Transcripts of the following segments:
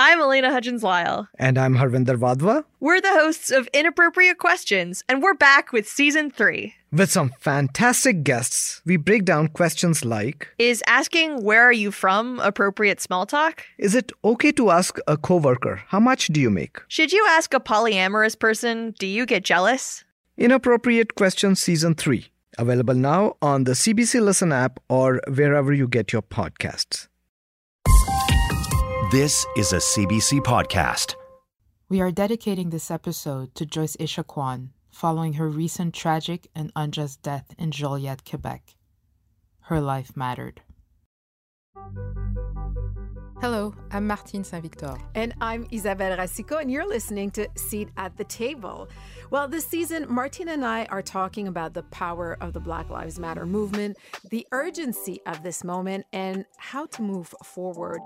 I'm Elena Hudgens Lyle. And I'm Harvinder Wadhwa. We're the hosts of Inappropriate Questions, and we're back with season three. With some fantastic guests, we break down questions like Is asking where are you from appropriate small talk? Is it okay to ask a coworker, how much do you make? Should you ask a polyamorous person, do you get jealous? Inappropriate Questions Season 3. Available now on the CBC Listen app or wherever you get your podcasts. This is a CBC podcast. We are dedicating this episode to Joyce Echaquan following her recent tragic and unjust death in Joliette, Quebec. Her life mattered. Hello, I'm Martine Saint Victor. And I'm Isabelle Racicot, and you're listening to Seat at the Table. Well, this season, Martine and I are talking about the power of the Black Lives Matter movement, the urgency of this moment, and how to move forward.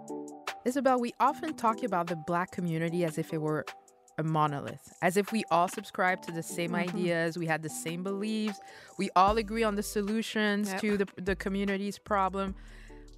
Isabel, we often talk about the black community as if it were a monolith, as if we all subscribe to the same mm-hmm. ideas, we had the same beliefs, we all agree on the solutions yep. to the, the community's problem.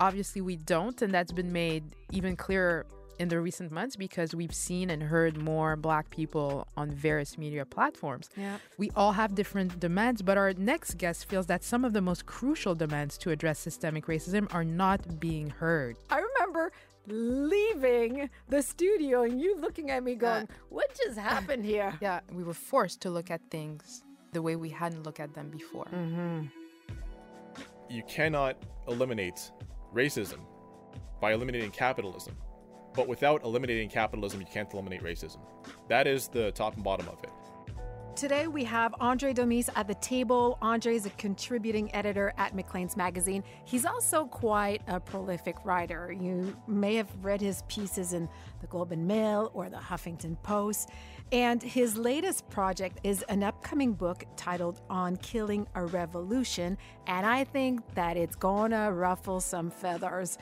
Obviously, we don't, and that's been made even clearer in the recent months because we've seen and heard more black people on various media platforms. Yeah. We all have different demands, but our next guest feels that some of the most crucial demands to address systemic racism are not being heard. I remember leaving the studio and you looking at me going, uh, What just happened here? Yeah, we were forced to look at things the way we hadn't looked at them before. Mm-hmm. You cannot eliminate racism by eliminating capitalism. But without eliminating capitalism, you can't eliminate racism. That is the top and bottom of it. Today we have Andray Domise at the table. Andray is a contributing editor at Maclean's magazine. He's also quite a prolific writer. You may have read his pieces in the Globe and Mail or the Huffington Post. And his latest project is an upcoming book titled On Killing a Revolution. And I think that it's gonna ruffle some feathers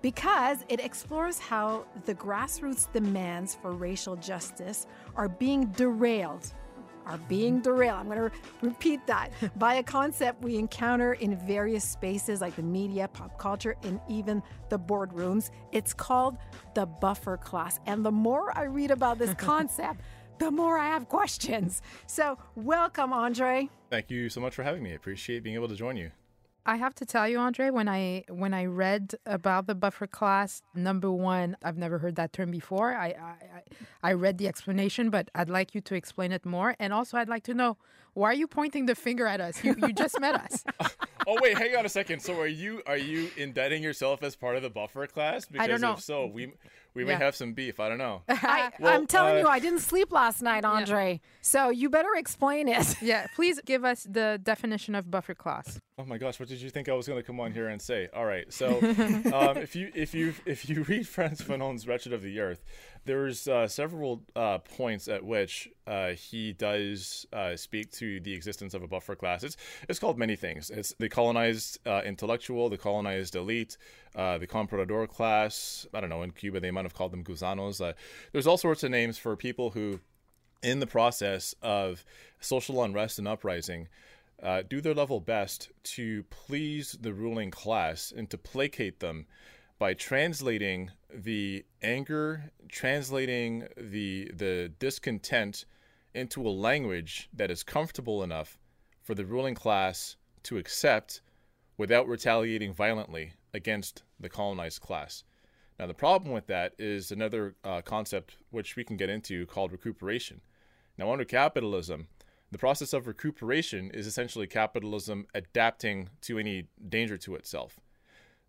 because it explores how the grassroots demands for racial justice are being derailed are being derailed. I'm going to repeat that by a concept we encounter in various spaces like the media, pop culture, and even the boardrooms. It's called the buffer class. And the more I read about this concept, the more I have questions. So, welcome, Andray. Thank you so much for having me. I appreciate being able to join you. I have to tell you, Andray, when I when I read about the buffer class, number one, I've never heard that term before. I I, I read the explanation, but I'd like you to explain it more. And also, I'd like to know why are you pointing the finger at us? You, you just met us. oh wait, hang on a second. So are you are you indicting yourself as part of the buffer class? Because I don't know. if so, we we yeah. may have some beef. I don't know. I, am telling uh, you, I didn't sleep last night, Andray. Yeah. So you better explain it. Yeah, please give us the definition of buffer class. Oh my gosh, what did you think I was going to come on here and say? All right, so um, if you if you if you read Frantz Fanon's Wretched of the Earth, there's uh, several uh, points at which uh, he does uh, speak to the existence of a buffer class. It's, it's called many things. It's the colonized uh, intellectual, the colonized elite, uh, the comprador class. I don't know, in Cuba they might have called them gusanos. there's all sorts of names for people who, in the process of social unrest and uprising, do their level best to please the ruling class and to placate them by translating the anger, translating the the discontent into a language that is comfortable enough for the ruling class to accept without retaliating violently against the colonized class. Now, the problem with that is another uh, concept which we can get into called recuperation. Now, under capitalism, the process of recuperation is essentially capitalism adapting to any danger to itself.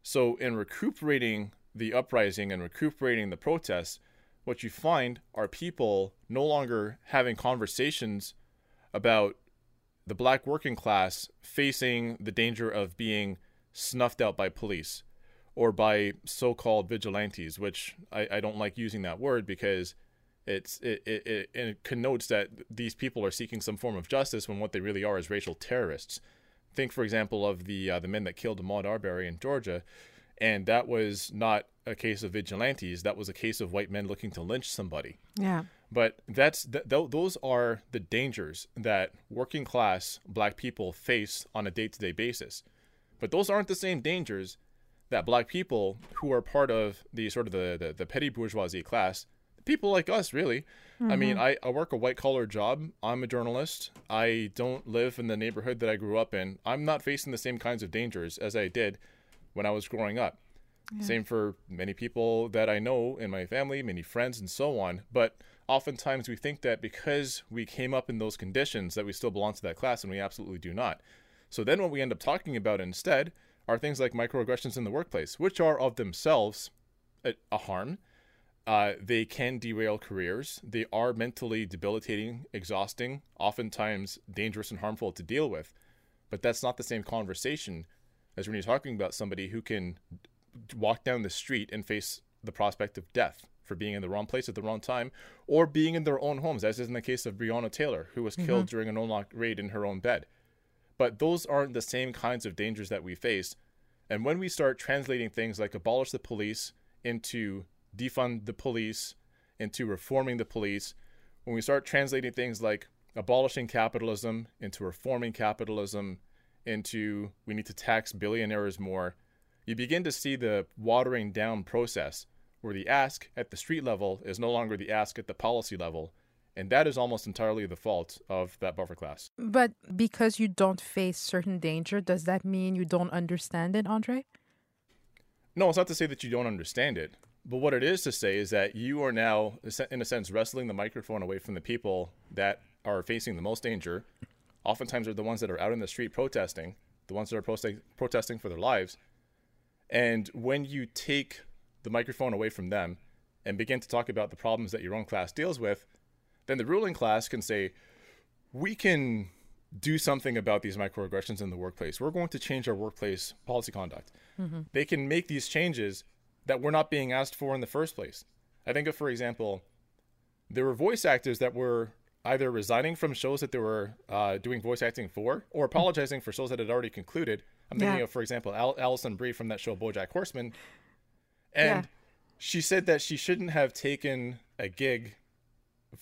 So, in recuperating the uprising and recuperating the protests, what you find are people no longer having conversations about the black working class facing the danger of being snuffed out by police or by so-called vigilantes, which I, I don't like using that word because it's it, it, it, it connotes that these people are seeking some form of justice when what they really are is racial terrorists. Think, for example, of the uh, the men that killed Ahmaud Arbery in Georgia, and that was not a case of vigilantes. That was a case of white men looking to lynch somebody. Yeah. But that's th- th- those are the dangers that working class black people face on a day to day basis. But those aren't the same dangers that black people who are part of the sort of the, the, the petty bourgeoisie class, people like us, really. I mean, mm-hmm. I, I work a white collar job. I'm a journalist. I don't live in the neighborhood that I grew up in. I'm not facing the same kinds of dangers as I did when I was growing up. Same for many people that I know in my family, many friends, and so on. But oftentimes we think that because we came up in those conditions that we still belong to that class, and we absolutely do not. So then what we end up talking about instead are things like microaggressions in the workplace, which are of themselves a, a harm. Uh, they can derail careers. They are mentally debilitating, exhausting, oftentimes dangerous and harmful to deal with. But that's not the same conversation as when you're talking about somebody who can walk down the street and face the prospect of death for being in the wrong place at the wrong time or being in their own homes, as is in the case of Breonna Taylor, who was killed during an unlocked raid in her own bed. But those aren't the same kinds of dangers that we face. And when we start translating things like abolish the police into defund the police, into reforming the police, when we start translating things like abolishing capitalism into reforming capitalism, into we need to tax billionaires more, you begin to see the watering down process where the ask at the street level is no longer the ask at the policy level. And that is almost entirely the fault of that buffer class. But because you don't face certain danger, does that mean you don't understand it, Andray? No, it's not to say that you don't understand it, but what it is to say is that you are now, in a sense, wrestling the microphone away from the people that are facing the most danger. Oftentimes, are the ones that are out in the street protesting, the ones that are protesting for their lives. And when you take the microphone away from them and begin to talk about the problems that your own class deals with, then the ruling class can say, we can do something about these microaggressions in the workplace. We're going to change our workplace policy conduct. Mm-hmm. They can make these changes that we're not being asked for in the first place. I think of, for example, there were voice actors that were either resigning from shows that they were uh, doing voice acting for or apologizing for shows that had already concluded. I'm thinking Yeah. of, for example, Al- Alison Brie from that show BoJack Horseman, and Yeah. she said that she shouldn't have taken a gig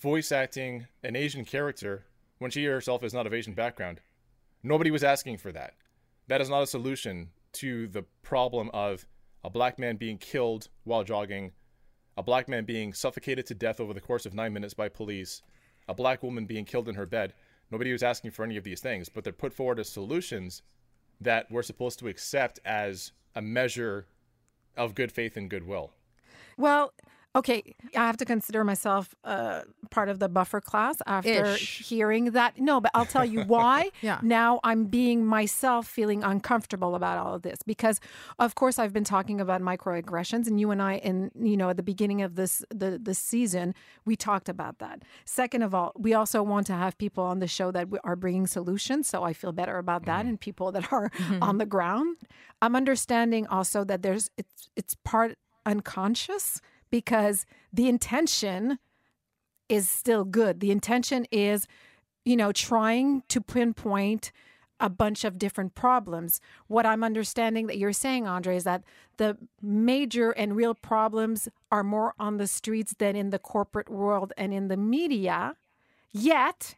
voice acting an Asian character when she herself is not of Asian background. Nobody was asking for that. That is not a solution to the problem of a black man being killed while jogging, a black man being suffocated to death over the course of nine minutes by police, a black woman being killed in her bed. Nobody was asking for any of these things, but they're put forward as solutions that we're supposed to accept as a measure of good faith and goodwill. Well, okay, I have to consider myself uh, part of the buffer class after Ish. hearing that. No, but I'll tell you why. Yeah. Now I'm being myself feeling uncomfortable about all of this because, of course, I've been talking about microaggressions, and you and I, in you know, at the beginning of this the this season, we talked about that. Second of all, we also want to have people on the show that we- are bringing solutions, so I feel better about that, and people that are on the ground. I'm understanding also that there's it's it's part unconscious because the intention is still good. The intention is, you know, trying to pinpoint a bunch of different problems. What I'm understanding that you're saying, Andray, is that the major and real problems are more on the streets than in the corporate world and in the media. Yet,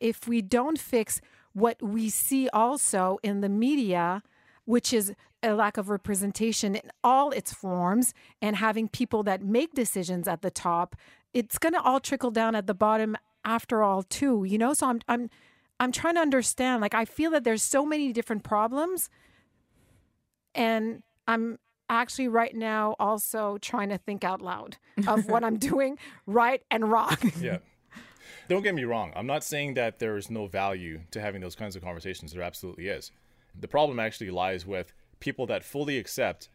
if we don't fix what we see also in the media, which is a lack of representation in all its forms and having people that make decisions at the top, it's going to all trickle down at the bottom after all too, you know? So I'm I'm I'm trying to understand like I feel that there's so many different problems and I'm actually right now also trying to think out loud of what I'm doing right and wrong. Yeah. Don't get me wrong. I'm not saying that there is no value to having those kinds of conversations. There absolutely is. The problem actually lies with people that fully accept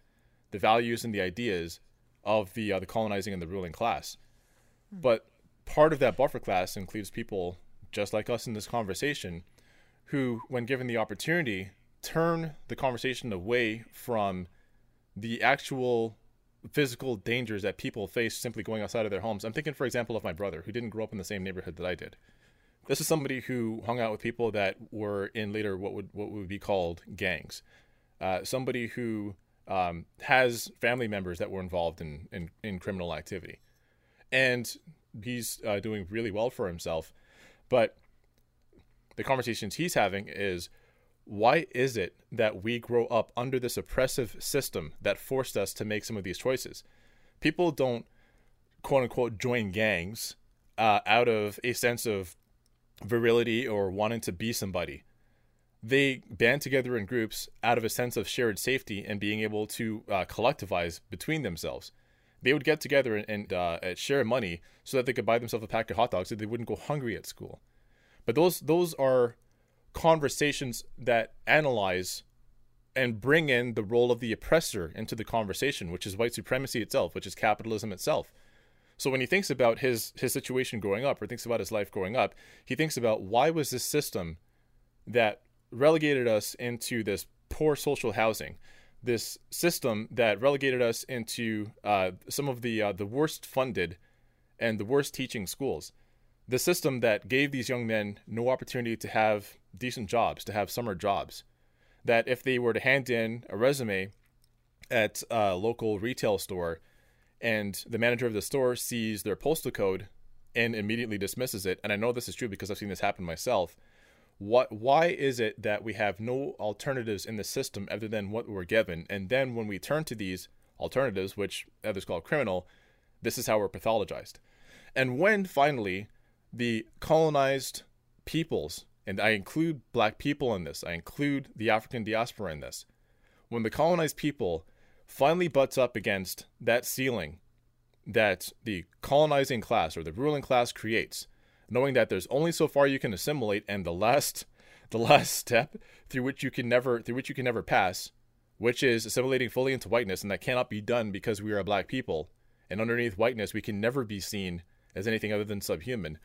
the values and the ideas of the uh, the colonizing and the ruling class. But part of that buffer class includes people just like us in this conversation who, when given the opportunity, turn the conversation away from the actual physical dangers that people face simply going outside of their homes. I'm thinking, for example, of my brother who didn't grow up in the same neighborhood that I did. This is somebody who hung out with people that were in later what would what would be called gangs. Uh, somebody who um, has family members that were involved in, in, in criminal activity, and he's uh, doing really well for himself. But the conversations he's having is why is it that we grow up under this oppressive system that forced us to make some of these choices? People don't, quote unquote, join gangs uh, out of a sense of virility or wanting to be somebody. They band together in groups out of a sense of shared safety and being able to uh, collectivize between themselves. They would get together and, uh, share money so that they could buy themselves a pack of hot dogs so they wouldn't go hungry at school. But those those are conversations that analyze and bring in the role of the oppressor into the conversation, which is white supremacy itself, which is capitalism itself. So when he thinks about his his situation growing up or thinks about his life growing up, he thinks about why was this system that relegated us into this poor social housing, this system that relegated us into uh, some of the uh, the worst funded and the worst teaching schools, the system that gave these young men no opportunity to have decent jobs, to have summer jobs. That if they were to hand in a resume at a local retail store and the manager of the store sees their postal code and immediately dismisses it, and I know this is true because I've seen this happen myself. What why is it that we have no alternatives in the system other than what we're given? And then when we turn to these alternatives, which others call criminal, this is how we're pathologized. And when finally the colonized peoples and I include black people in this, I include the African diaspora in this. When the colonized people finally butts up against that ceiling that the colonizing class or the ruling class creates, knowing that there's only so far you can assimilate and the last the last step through which you can never through which you can never pass, which is assimilating fully into whiteness, and that cannot be done because we are a black people. And underneath whiteness, we can never be seen as anything other than subhuman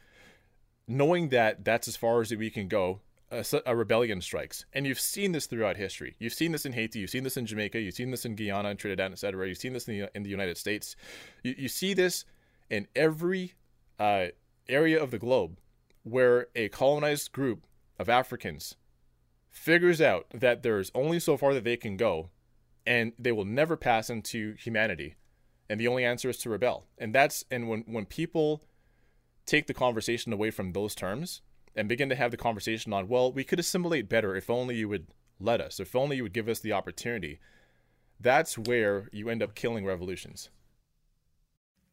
knowing that that's as far as we can go, a, a, rebellion strikes. And you've seen this throughout history. You've seen this in Haiti, you've seen this in Jamaica, you've seen this in Guyana and Trinidad, etc. You've seen this in the, in the United States. You, you see this in every uh, area of the globe where a colonized group of Africans figures out that there's only so far that they can go and they will never pass into humanity. And the only answer is to rebel. And that's, and when, when people take the conversation away from those terms and begin to have the conversation on, well, we could assimilate better if only you would let us, if only you would give us the opportunity. That's where you end up killing revolutions.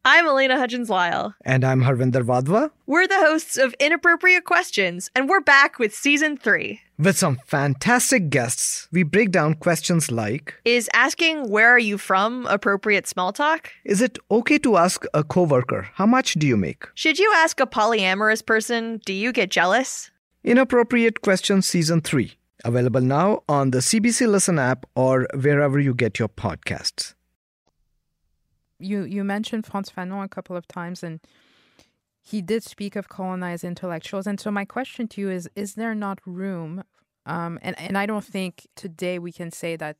I'm Elena Hudgens Lyle. And I'm Harvinder Wadhwa. We're the hosts of Inappropriate Questions, and we're back with season three. With some fantastic guests, we break down questions like Is asking where are you from appropriate small talk? Is it okay to ask a coworker, how much do you make? Should you ask a polyamorous person, do you get jealous? Inappropriate Questions Season 3. Available now on the CBC Listen app or wherever you get your podcasts you you mentioned Frantz Fanon a couple of times, and he did speak of colonized intellectuals. And so my question to you is: Is there not room? Um, and and I don't think today we can say that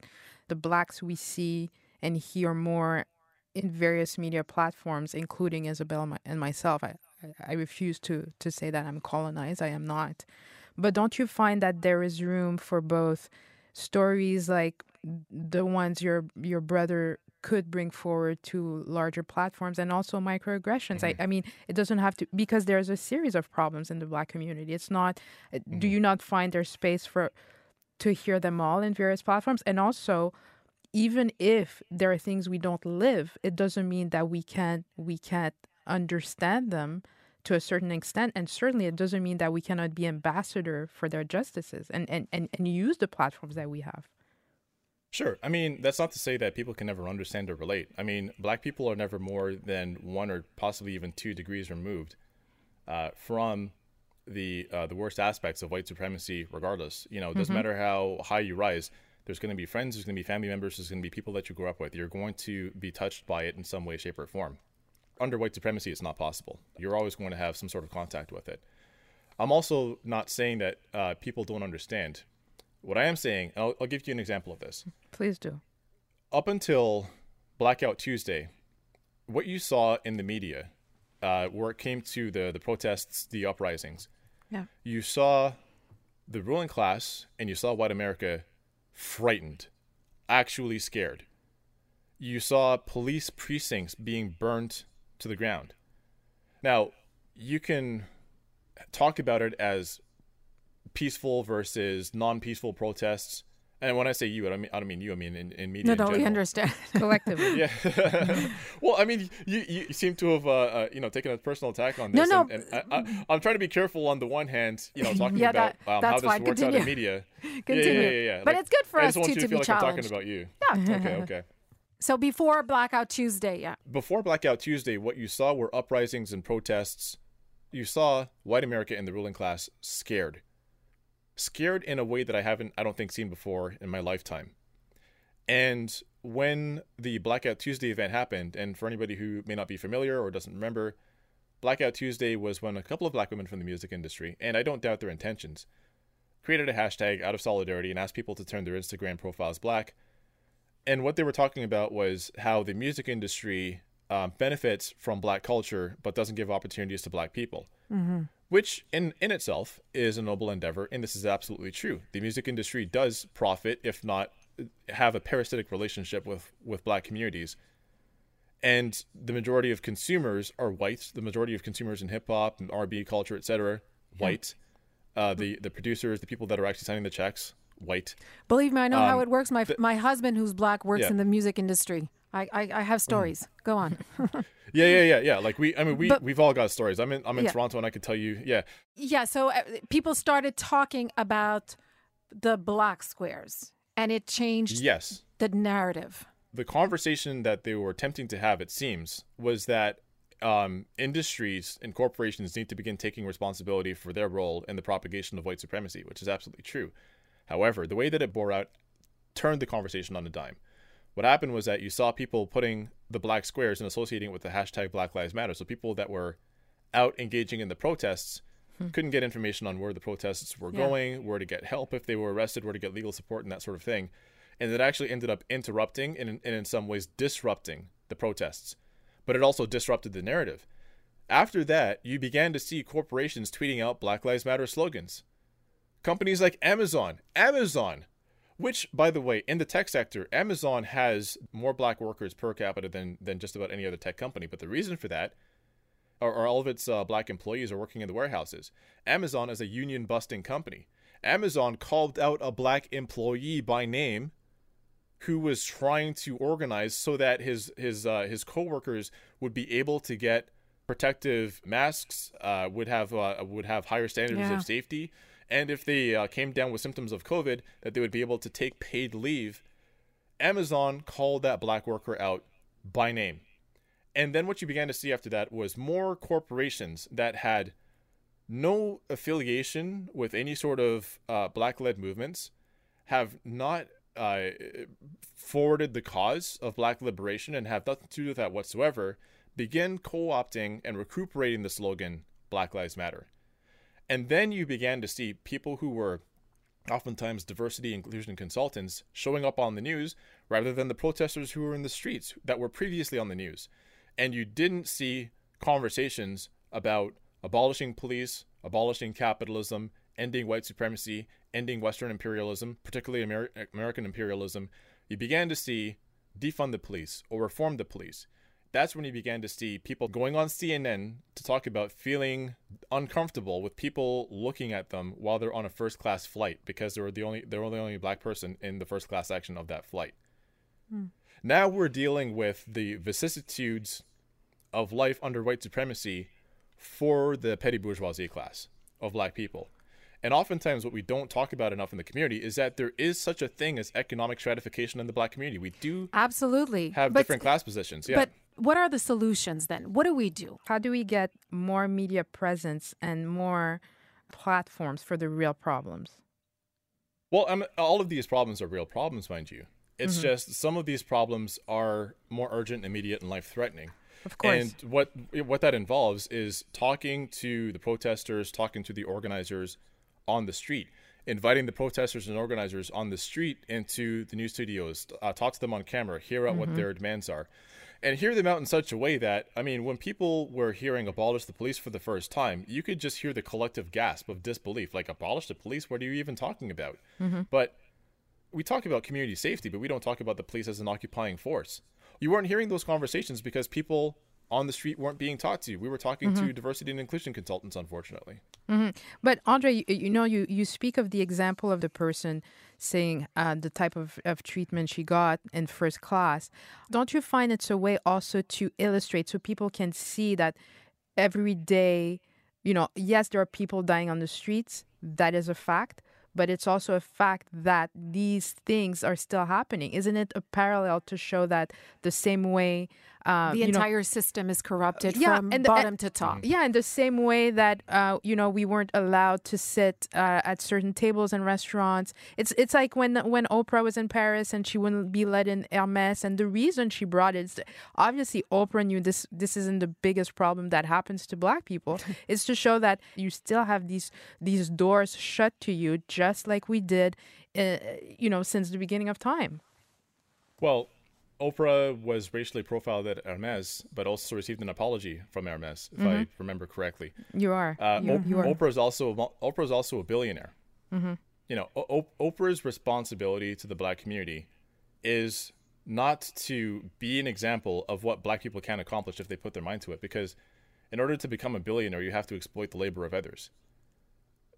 the blacks we see and hear more in various media platforms, including Isabel and myself. I, I refuse to to say that I'm colonized. I am not. But don't you find that there is room for both stories like the ones your your brother could bring forward to larger platforms and also microaggressions. Mm-hmm. I, I, mean, it doesn't have to because there's a series of problems in the black community. It's not. Mm-hmm. Do you not find there's space for to hear them all in various platforms? And also, even if there are things we don't live, it doesn't mean that we can't we can't understand them to a certain extent and certainly it doesn't mean that we cannot be ambassador for their justices and, and, and, and use the platforms that we have Sure. I mean, that's not to say that people can never understand or relate. I mean, black people are never more than one or possibly even two degrees removed uh, from the uh, the worst aspects of white supremacy. Regardless, you know, it doesn't mm-hmm. matter how high you rise. There's going to be friends. There's going to be family members. There's going to be people that you grew up with. You're going to be touched by it in some way, shape, or form. Under white supremacy, it's not possible. You're always going to have some sort of contact with it. I'm also not saying that uh, people don't understand what I am saying, I'll, I'll give you an example of this. Please do. Up until Blackout Tuesday, what you saw in the media, uh, where it came to the the protests, the uprisings, yeah, you saw the ruling class and you saw white America frightened, actually scared. You saw police precincts being burnt to the ground. Now, you can talk about it as peaceful versus non-peaceful protests. And when I say you, I don't mean I don't mean you. I mean in, in media. No, no, we understand. collectively. Yeah. well, I mean, you, you seem to have, uh, uh, you know, taken a personal attack on this. no. And, and I, I, I'm trying to be careful on the one hand, you know, talking Yeah, about that- um, how this fine. works out in Continue. media. Continue. Yeah, yeah, yeah. yeah. But it's good for us too you to to feel be like I'm talking about you. Yeah. Okay, okay. So before Blackout Tuesday, yeah. Before Blackout Tuesday, what you saw were uprisings and protests. You saw white America and the ruling class scared. Scared in a way that I haven't, I don't think, seen before in my lifetime. And when the Blackout Tuesday event happened, and for anybody who may not be familiar or doesn't remember, Blackout Tuesday was when a couple of black women from the music industry, and I don't doubt their intentions, created a hashtag out of solidarity and asked people to turn their Instagram profiles black. And what they were talking about was how the music industry um, benefits from black culture but doesn't give opportunities to black people. Which, in, in itself, is a noble endeavor, and this is absolutely true. The music industry does profit, if not have a parasitic relationship with, with black communities. And the majority of consumers are white. The majority of consumers in hip hop and R&B culture, etc., white. Uh, the the producers, the people that are actually signing the checks, white. Believe me, I know how Um, it works. My the- my husband, who's black, works Yeah. in the music industry. I I, I have stories. Go on. Yeah, yeah, yeah, yeah. Like we, I mean, we But- we've all got stories. I'm in I'm in Yeah. Toronto, and I could tell you, yeah, yeah. So uh, people started talking about the black squares, and it changed yes. the narrative. the conversation that they were attempting to have, it seems, was that um, industries and corporations need to begin taking responsibility for their role in the propagation of white supremacy, which is absolutely true. However, the way that it bore out turned the conversation on a dime. What happened was that you saw people putting the black squares and associating it with the hashtag Black Lives Matter. So people that were out engaging in the protests couldn't get information on where the protests were Hmm. Yeah. going, where to get help if they were arrested, where to get legal support, and that sort of thing. And it actually ended up interrupting and, and in some ways disrupting the protests. But it also disrupted the narrative. After that, you began to see corporations tweeting out Black Lives Matter slogans. Companies like Amazon, Amazon, which, by the way, in the tech sector, Amazon has more black workers per capita than, than just about any other tech company. But the reason for that are, are all of its uh, black employees are working in the warehouses. Amazon is a union busting company. Amazon called out a black employee by name who was trying to organize so that his his uh, his coworkers would be able to get protective masks, uh, would have uh, would have higher standards Yeah. of safety, and if they uh, came down with symptoms of COVID, that they would be able to take paid leave. Amazon called that black worker out by name. And then what you began to see after that was more corporations that had no affiliation with any sort of uh, black led movements, have not uh, forwarded the cause of black liberation and have nothing to do with that whatsoever, begin co opting and recuperating the slogan Black Lives Matter. And then you began to see people who were oftentimes diversity inclusion consultants showing up on the news rather than the protesters who were in the streets that were previously on the news. And you didn't see conversations about abolishing police, abolishing capitalism, ending white supremacy, ending Western imperialism, particularly Amer- American imperialism. You began to see defund the police or reform the police. That's when you began to see people going on CNN to talk about feeling uncomfortable with people looking at them while they're on a first class flight because they were the only they were the only black person in the first class section of that flight. Hmm. Now we're dealing with the vicissitudes of life under white supremacy for the petty bourgeoisie class of black people. And oftentimes, what we don't talk about enough in the community is that there is such a thing as economic stratification in the black community. We do Absolutely. have But- different class positions. Yeah. But what are the solutions then? What do we do? How do we get more media presence and more platforms for the real problems? Well, I mean, all of these problems are real problems, mind you. It's mm-hmm. just some of these problems are more urgent, immediate, and life threatening. Of course. And what what that involves is talking to the protesters, talking to the organizers on the street, inviting the protesters and organizers on the street into the news studios, uh, talk to them on camera, hear out what their demands are, and hear them out in such a way that I mean, when people were hearing abolish the police for the first time, you could just hear the collective gasp of disbelief, like abolish the police. What are you even talking about? But we talk about community safety, but we don't talk about the police as an occupying force. You weren't hearing those conversations because people on the street weren't being taught to. We were talking to diversity and inclusion consultants, unfortunately. But Andray, you, you know, you, you speak of the example of the person saying uh, the type of, of treatment she got in first class. Don't you find it's a way also to illustrate so people can see that every day, you know, yes, there are people dying on the streets. That is a fact. But it's also a fact that these things are still happening. Isn't it a parallel to show that the same way uh, the you know, entire system is corrupted yeah, from and the- bottom and- to top. Yeah, in the same way that uh, you know we weren't allowed to sit uh, at certain tables in restaurants. It's it's like when when Oprah was in Paris and she wouldn't be let in Hermes, and the reason she brought it is obviously Oprah knew this this isn't the biggest problem that happens to Black people. it's to show that you still have these these doors shut to you, just like we did, uh, you know, since the beginning of time. Well, Oprah was racially profiled at Hermes, but also received an apology from Hermes, if I remember correctly. You are. Uh, you, Op- you are. Oprah's also Oprah's also a billionaire. You know, o- Oprah's responsibility to the black community is not to be an example of what black people can accomplish if they put their mind to it. Because in order to become a billionaire, you have to exploit the labor of others.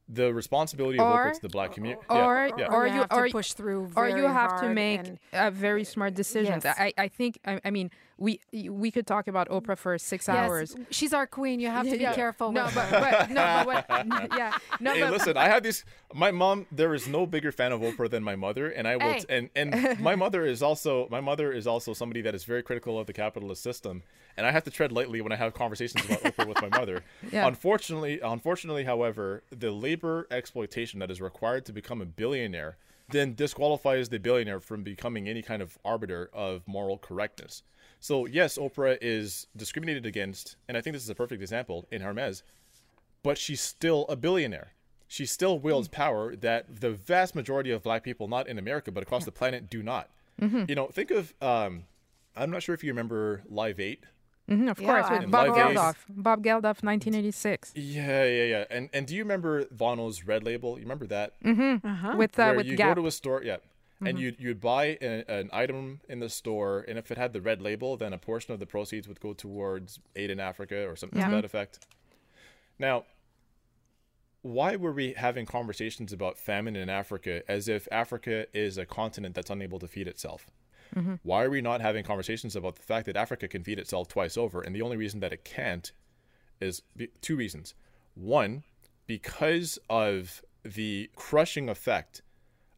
The responsibility of Or- Oprah to the black community, or yeah, yeah. or you you have to or push through or you very have to make and- uh, very smart decisions. Yes. I, I think I, I mean we we could talk about Oprah for six Yes, hours. she's our queen. You have to be Yeah. careful. No, but, but no, but what? Yeah, no, Hey, but listen, I have these. My mom, there is no bigger fan of Oprah than my mother, and I will. Hey. and and my mother is also my mother is also somebody that is very critical of the capitalist system, and I have to tread lightly when I have conversations about Oprah with my mother. Yeah. Unfortunately, unfortunately, however, the labor exploitation that is required to become a billionaire then disqualifies the billionaire from becoming any kind of arbiter of moral correctness. So yes, Oprah is discriminated against, and I think this is a perfect example in Hermes but she's still a billionaire. She still wields power that the vast majority of black people, not in America, but across the planet, do not. You know, think of, um, I'm not sure if you remember Live 8. Mhm, of Yeah, course with Bob Geldof. Bob Geldof, 1986, Yeah, yeah, yeah. And and do you remember Bono's Red Label? You remember that? Mm-hmm. With uh, Where with you Gap. go to a store, yeah, and you'd you'd buy a, an item in the store, and if it had the red label, then a portion of the proceeds would go towards aid in Africa or something to that effect. Now, why were we having conversations about famine in Africa as if Africa is a continent that's unable to feed itself? Mm-hmm. Why are we not having conversations about the fact that Africa can feed itself twice over? And the only reason that it can't is two reasons. One, because of the crushing effect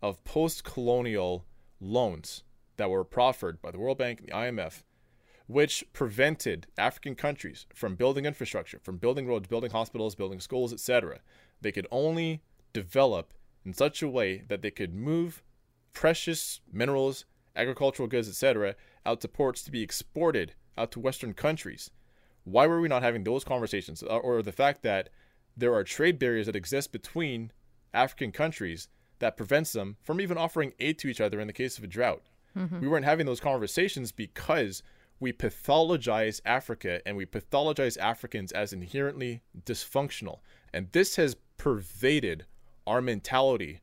of post colonial loans that were proffered by the World Bank and the IMF, which prevented African countries from building infrastructure, from building roads, building hospitals, building schools, etc. They could only develop in such a way that they could move precious minerals, agricultural goods, etc., out to ports to be exported out to Western countries. Why were we not having those conversations? Or, or the fact that there are trade barriers that exist between African countries that prevents them from even offering aid to each other in the case of a drought. Mm-hmm. We weren't having those conversations because we pathologize Africa and we pathologize Africans as inherently dysfunctional. And this has pervaded our mentality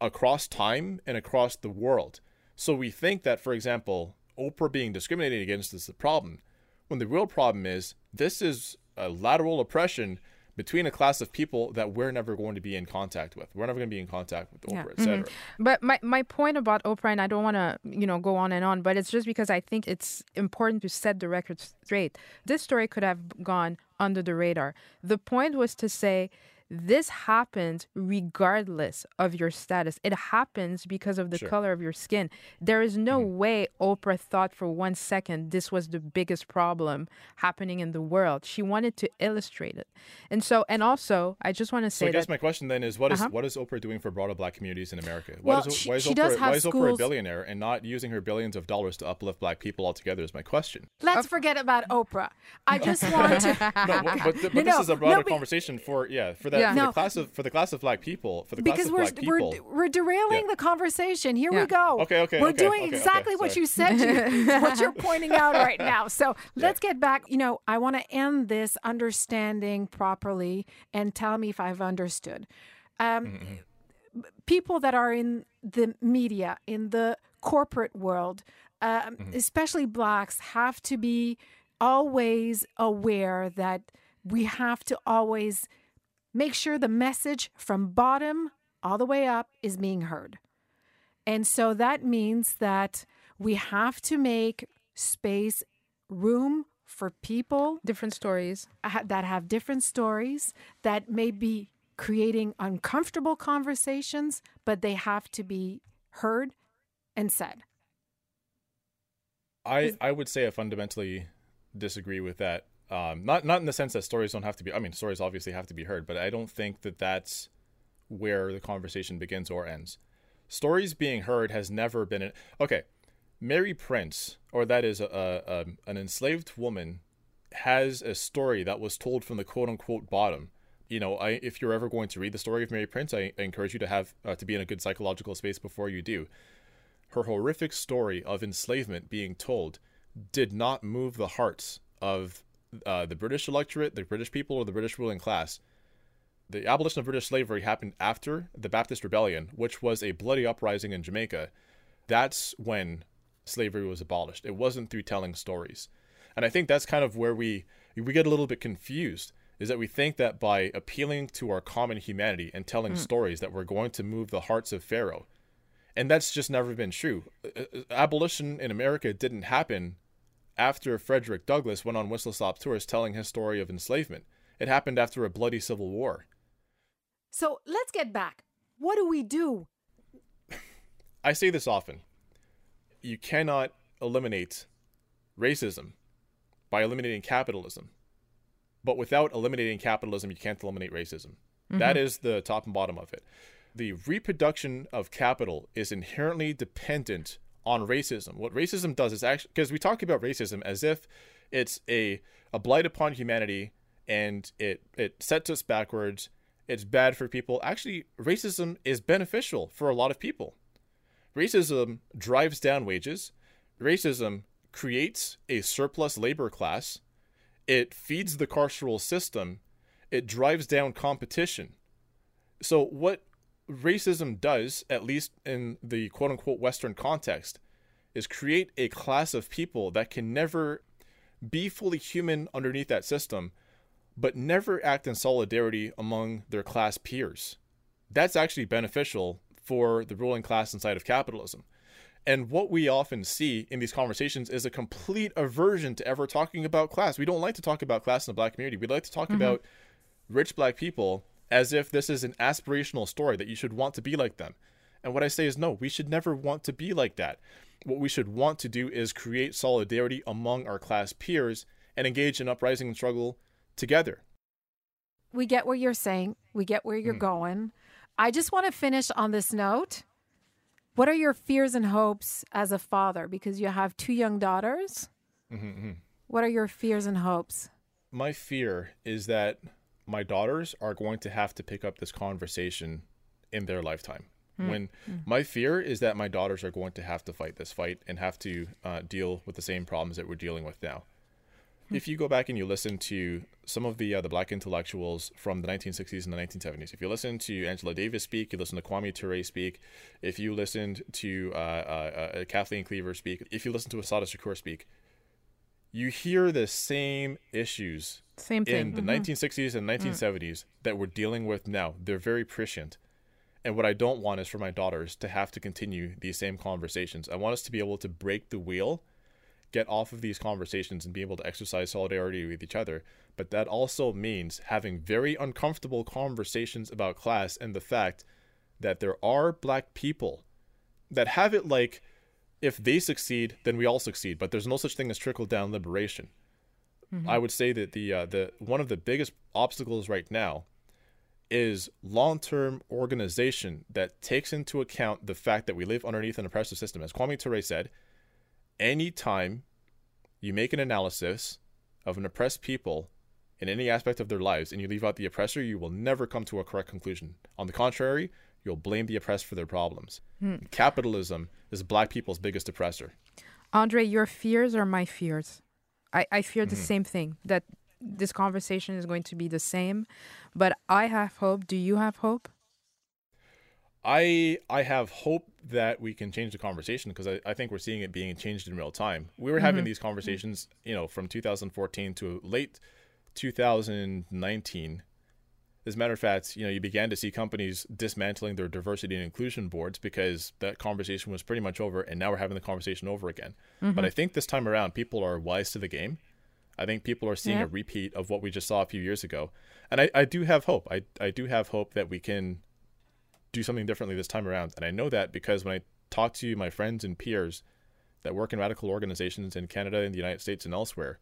across time and across the world. So we think that, for example, Oprah being discriminated against is the problem, when the real problem is this is a lateral oppression between a class of people that we're never going to be in contact with. We're never going to be in contact with Yeah. Oprah, etc. Mm-hmm. But my, my point about Oprah, and I don't want to, you know, go on and on, but it's just because I think it's important to set the record straight. This story could have gone under the radar. The point was to say this happens regardless of your status. It happens because of the Sure. color of your skin. There is no way Oprah thought for one second this was the biggest problem happening in the world. She wanted to illustrate it. And so, and also, I just want to say. So say I guess that my question then is what is- Uh-huh. what is Oprah doing for broader black communities in America? Why Well, is, she- why is Oprah, why is Oprah a billionaire and not using her billions of dollars to uplift black people altogether is my question. Let's forget about Oprah. I just want to. No, but, but, but No, this no, is a no, broader but- conversation for yeah for that Yeah. for No. the class of for the class of black people for the class because of we're, black people. we're we're derailing Yeah. the conversation. Here Yeah. we go. Okay, okay, We're okay, doing okay, okay, exactly what you said. You, what you're pointing out right now. So let's get back. You know, I want to end this understanding properly and tell me if I've understood. Um, Mm-hmm. People that are in the media, in the corporate world, um, Mm-hmm. especially blacks, have to be always aware that we have to always make sure the message from bottom all the way up is being heard. And so that means that we have to make space, room for people Different stories. that have different stories that may be creating uncomfortable conversations, but they have to be heard and said. I, I would say I fundamentally disagree with that. Um, not not in the sense that stories don't have to be. I mean, stories obviously have to be heard, but I don't think that that's where the conversation begins or ends. Stories being heard has never been an okay. Mary Prince, or that is a, a, an enslaved woman, has a story that was told from the quote unquote bottom. You know, I, if you're ever going to read the story of Mary Prince, I, I encourage you to have uh, to be in a good psychological space before you do her horrific story of enslavement being told did not move the hearts of uh, the British electorate, the British people, or the British ruling class. The abolition of British slavery happened after the Baptist Rebellion, which was a bloody uprising in Jamaica. That's when slavery was abolished. It wasn't through telling stories. And I think that's kind of where we we get a little bit confused is that we think that by appealing to our common humanity and telling stories that we're going to move the hearts of Pharaoh and that's just never been true. Uh, uh, Abolition in America didn't happen after Frederick Douglass went on whistle stop tours telling his story of enslavement. It happened after a bloody civil war. So let's get back. What do we do? I say this often. You cannot eliminate racism by eliminating capitalism. But without eliminating capitalism, you can't eliminate racism. That mm-hmm. is the top and bottom of it. The reproduction of capital is inherently dependent on racism. What racism does is actually because we talk about racism as if it's a a blight upon humanity and it it sets us backwards. It's bad for people. Actually, racism is beneficial for a lot of people. Racism drives down wages. Racism creates a surplus labor class. It feeds the carceral system. It drives down competition. So, what racism does, at least in the quote unquote Western context, is create a class of people that can never be fully human underneath that system, but never act in solidarity among their class peers. That's actually beneficial for the ruling class inside of capitalism. And what we often see in these conversations is a complete aversion to ever talking about class. We don't like to talk about class in the black community. We like to talk mm-hmm. about rich black people as if this is an aspirational story that you should want to be like them. And what I say is no, we should never want to be like that. What we should want to do is create solidarity among our class peers and engage in uprising and struggle together. We get what you're saying, we get where you're hmm. going. I just want to finish on this note. What are your fears and hopes as a father? Because you have two young daughters. Mm-hmm, mm-hmm. What are your fears and hopes? My fear is that my daughters are going to have to pick up this conversation in their lifetime. When my fear is that my daughters are going to have to fight this fight and have to uh, deal with the same problems that we're dealing with now. If you go back and you listen to some of the uh, the black intellectuals from the 1960s and the 1970s, if you listen to Angela Davis speak, you listen to Kwame Ture speak, if you listened to uh, uh, uh, Kathleen Cleaver speak, if you listen to Assata Shakur speak, you hear the same issues Same thing. in the mm-hmm. 1960s and mm. 1970s that we're dealing with now. They're very prescient. And what I don't want is for my daughters to have to continue these same conversations. I want us to be able to break the wheel, get off of these conversations, and be able to exercise solidarity with each other. But that also means having very uncomfortable conversations about class and the fact that there are black people that have it like if they succeed, then we all succeed. But there's no such thing as trickle down liberation. I would say that the uh, the one of the biggest obstacles right now is long-term organization that takes into account the fact that we live underneath an oppressive system. As Kwame Ture said, anytime you make an analysis of an oppressed people in any aspect of their lives and you leave out the oppressor, you will never come to a correct conclusion. On the contrary, you'll blame the oppressed for their problems. Capitalism is black people's biggest oppressor. Andray, your fears are my fears. I, I fear the mm-hmm. same thing that this conversation is going to be the same, but I have hope. Do you have hope? I I have hope that we can change the conversation because I, I think we're seeing it being changed in real time. We were having mm-hmm. these conversations, you know, from 2014 to late 2019. As a matter of fact, you know, you began to see companies dismantling their diversity and inclusion boards because that conversation was pretty much over, and now we're having the conversation over again. But I mm-hmm. think this time around, people are wise to the game. I think people are seeing Yeah. a repeat of what we just saw a few years ago, and I, I do have hope. I I do have hope that we can do something differently this time around. And I know that because when I talk to my friends and peers that work in radical organizations in Canada, in the United States, and elsewhere,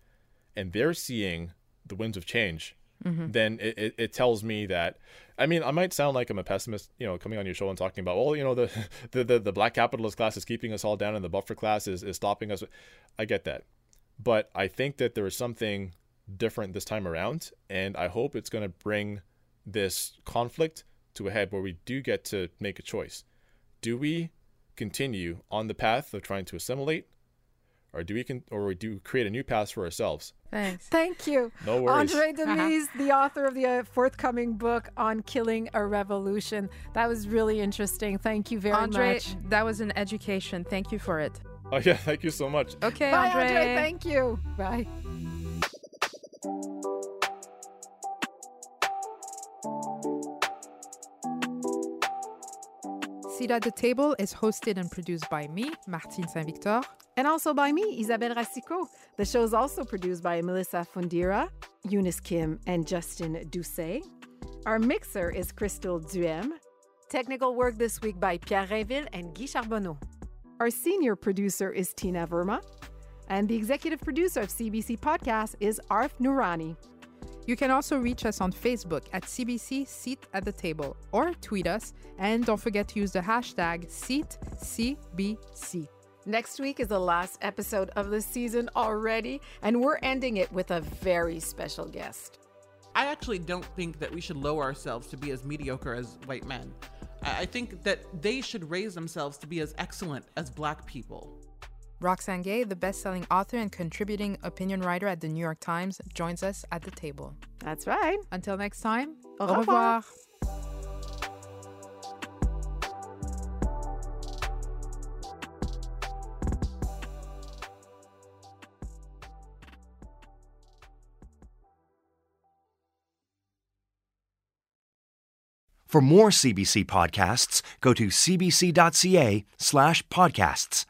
and they're seeing the winds of change, Mm-hmm. then it, it, it tells me that. I mean, I might sound like I'm a pessimist, you know, coming on your show and talking about, well, you know, the the, the, the black capitalist class is keeping us all down and the buffer class is, is stopping us. I get that. But I think that there is something different this time around. And I hope it's going to bring this conflict to a head where we do get to make a choice. Do we continue on the path of trying to assimilate, or do we can, or we do create a new path for ourselves? Thanks. Thank you. No worries. Andray Domise, the author of the uh, forthcoming book on killing a revolution. That was really interesting. Thank you very Andray, much. that was an education. Thank you for it. Oh yeah, thank you so much. Okay, Bye, Andray. Andray. Thank you. Bye. Seat at the Table is hosted and produced by me, Martine Saint Victor. And also by me, Isabelle Racicot. The show is also produced by Melissa Fundira, Eunice Kim, and Justin Doucet. Our mixer is Crystal Duhem. Technical work this week by Pierre Rainville and Guy Charbonneau. Our senior producer is Tina Verma. And the executive producer of CBC Podcast is Arif Noorani. You can also reach us on Facebook at CBC Seat at the Table or tweet us. And don't forget to use the hashtag SeatCBC. Next week is the last episode of the season already, and we're ending it with a very special guest. I actually don't think that we should lower ourselves to be as mediocre as white men. I I think that they should raise themselves to be as excellent as black people. Roxane Gay, the best selling author and contributing opinion writer at the New York Times, joins us at the table. That's right. Until next time, Au au revoir. revoir. For more CBC podcasts, go to cbc.ca slash podcasts.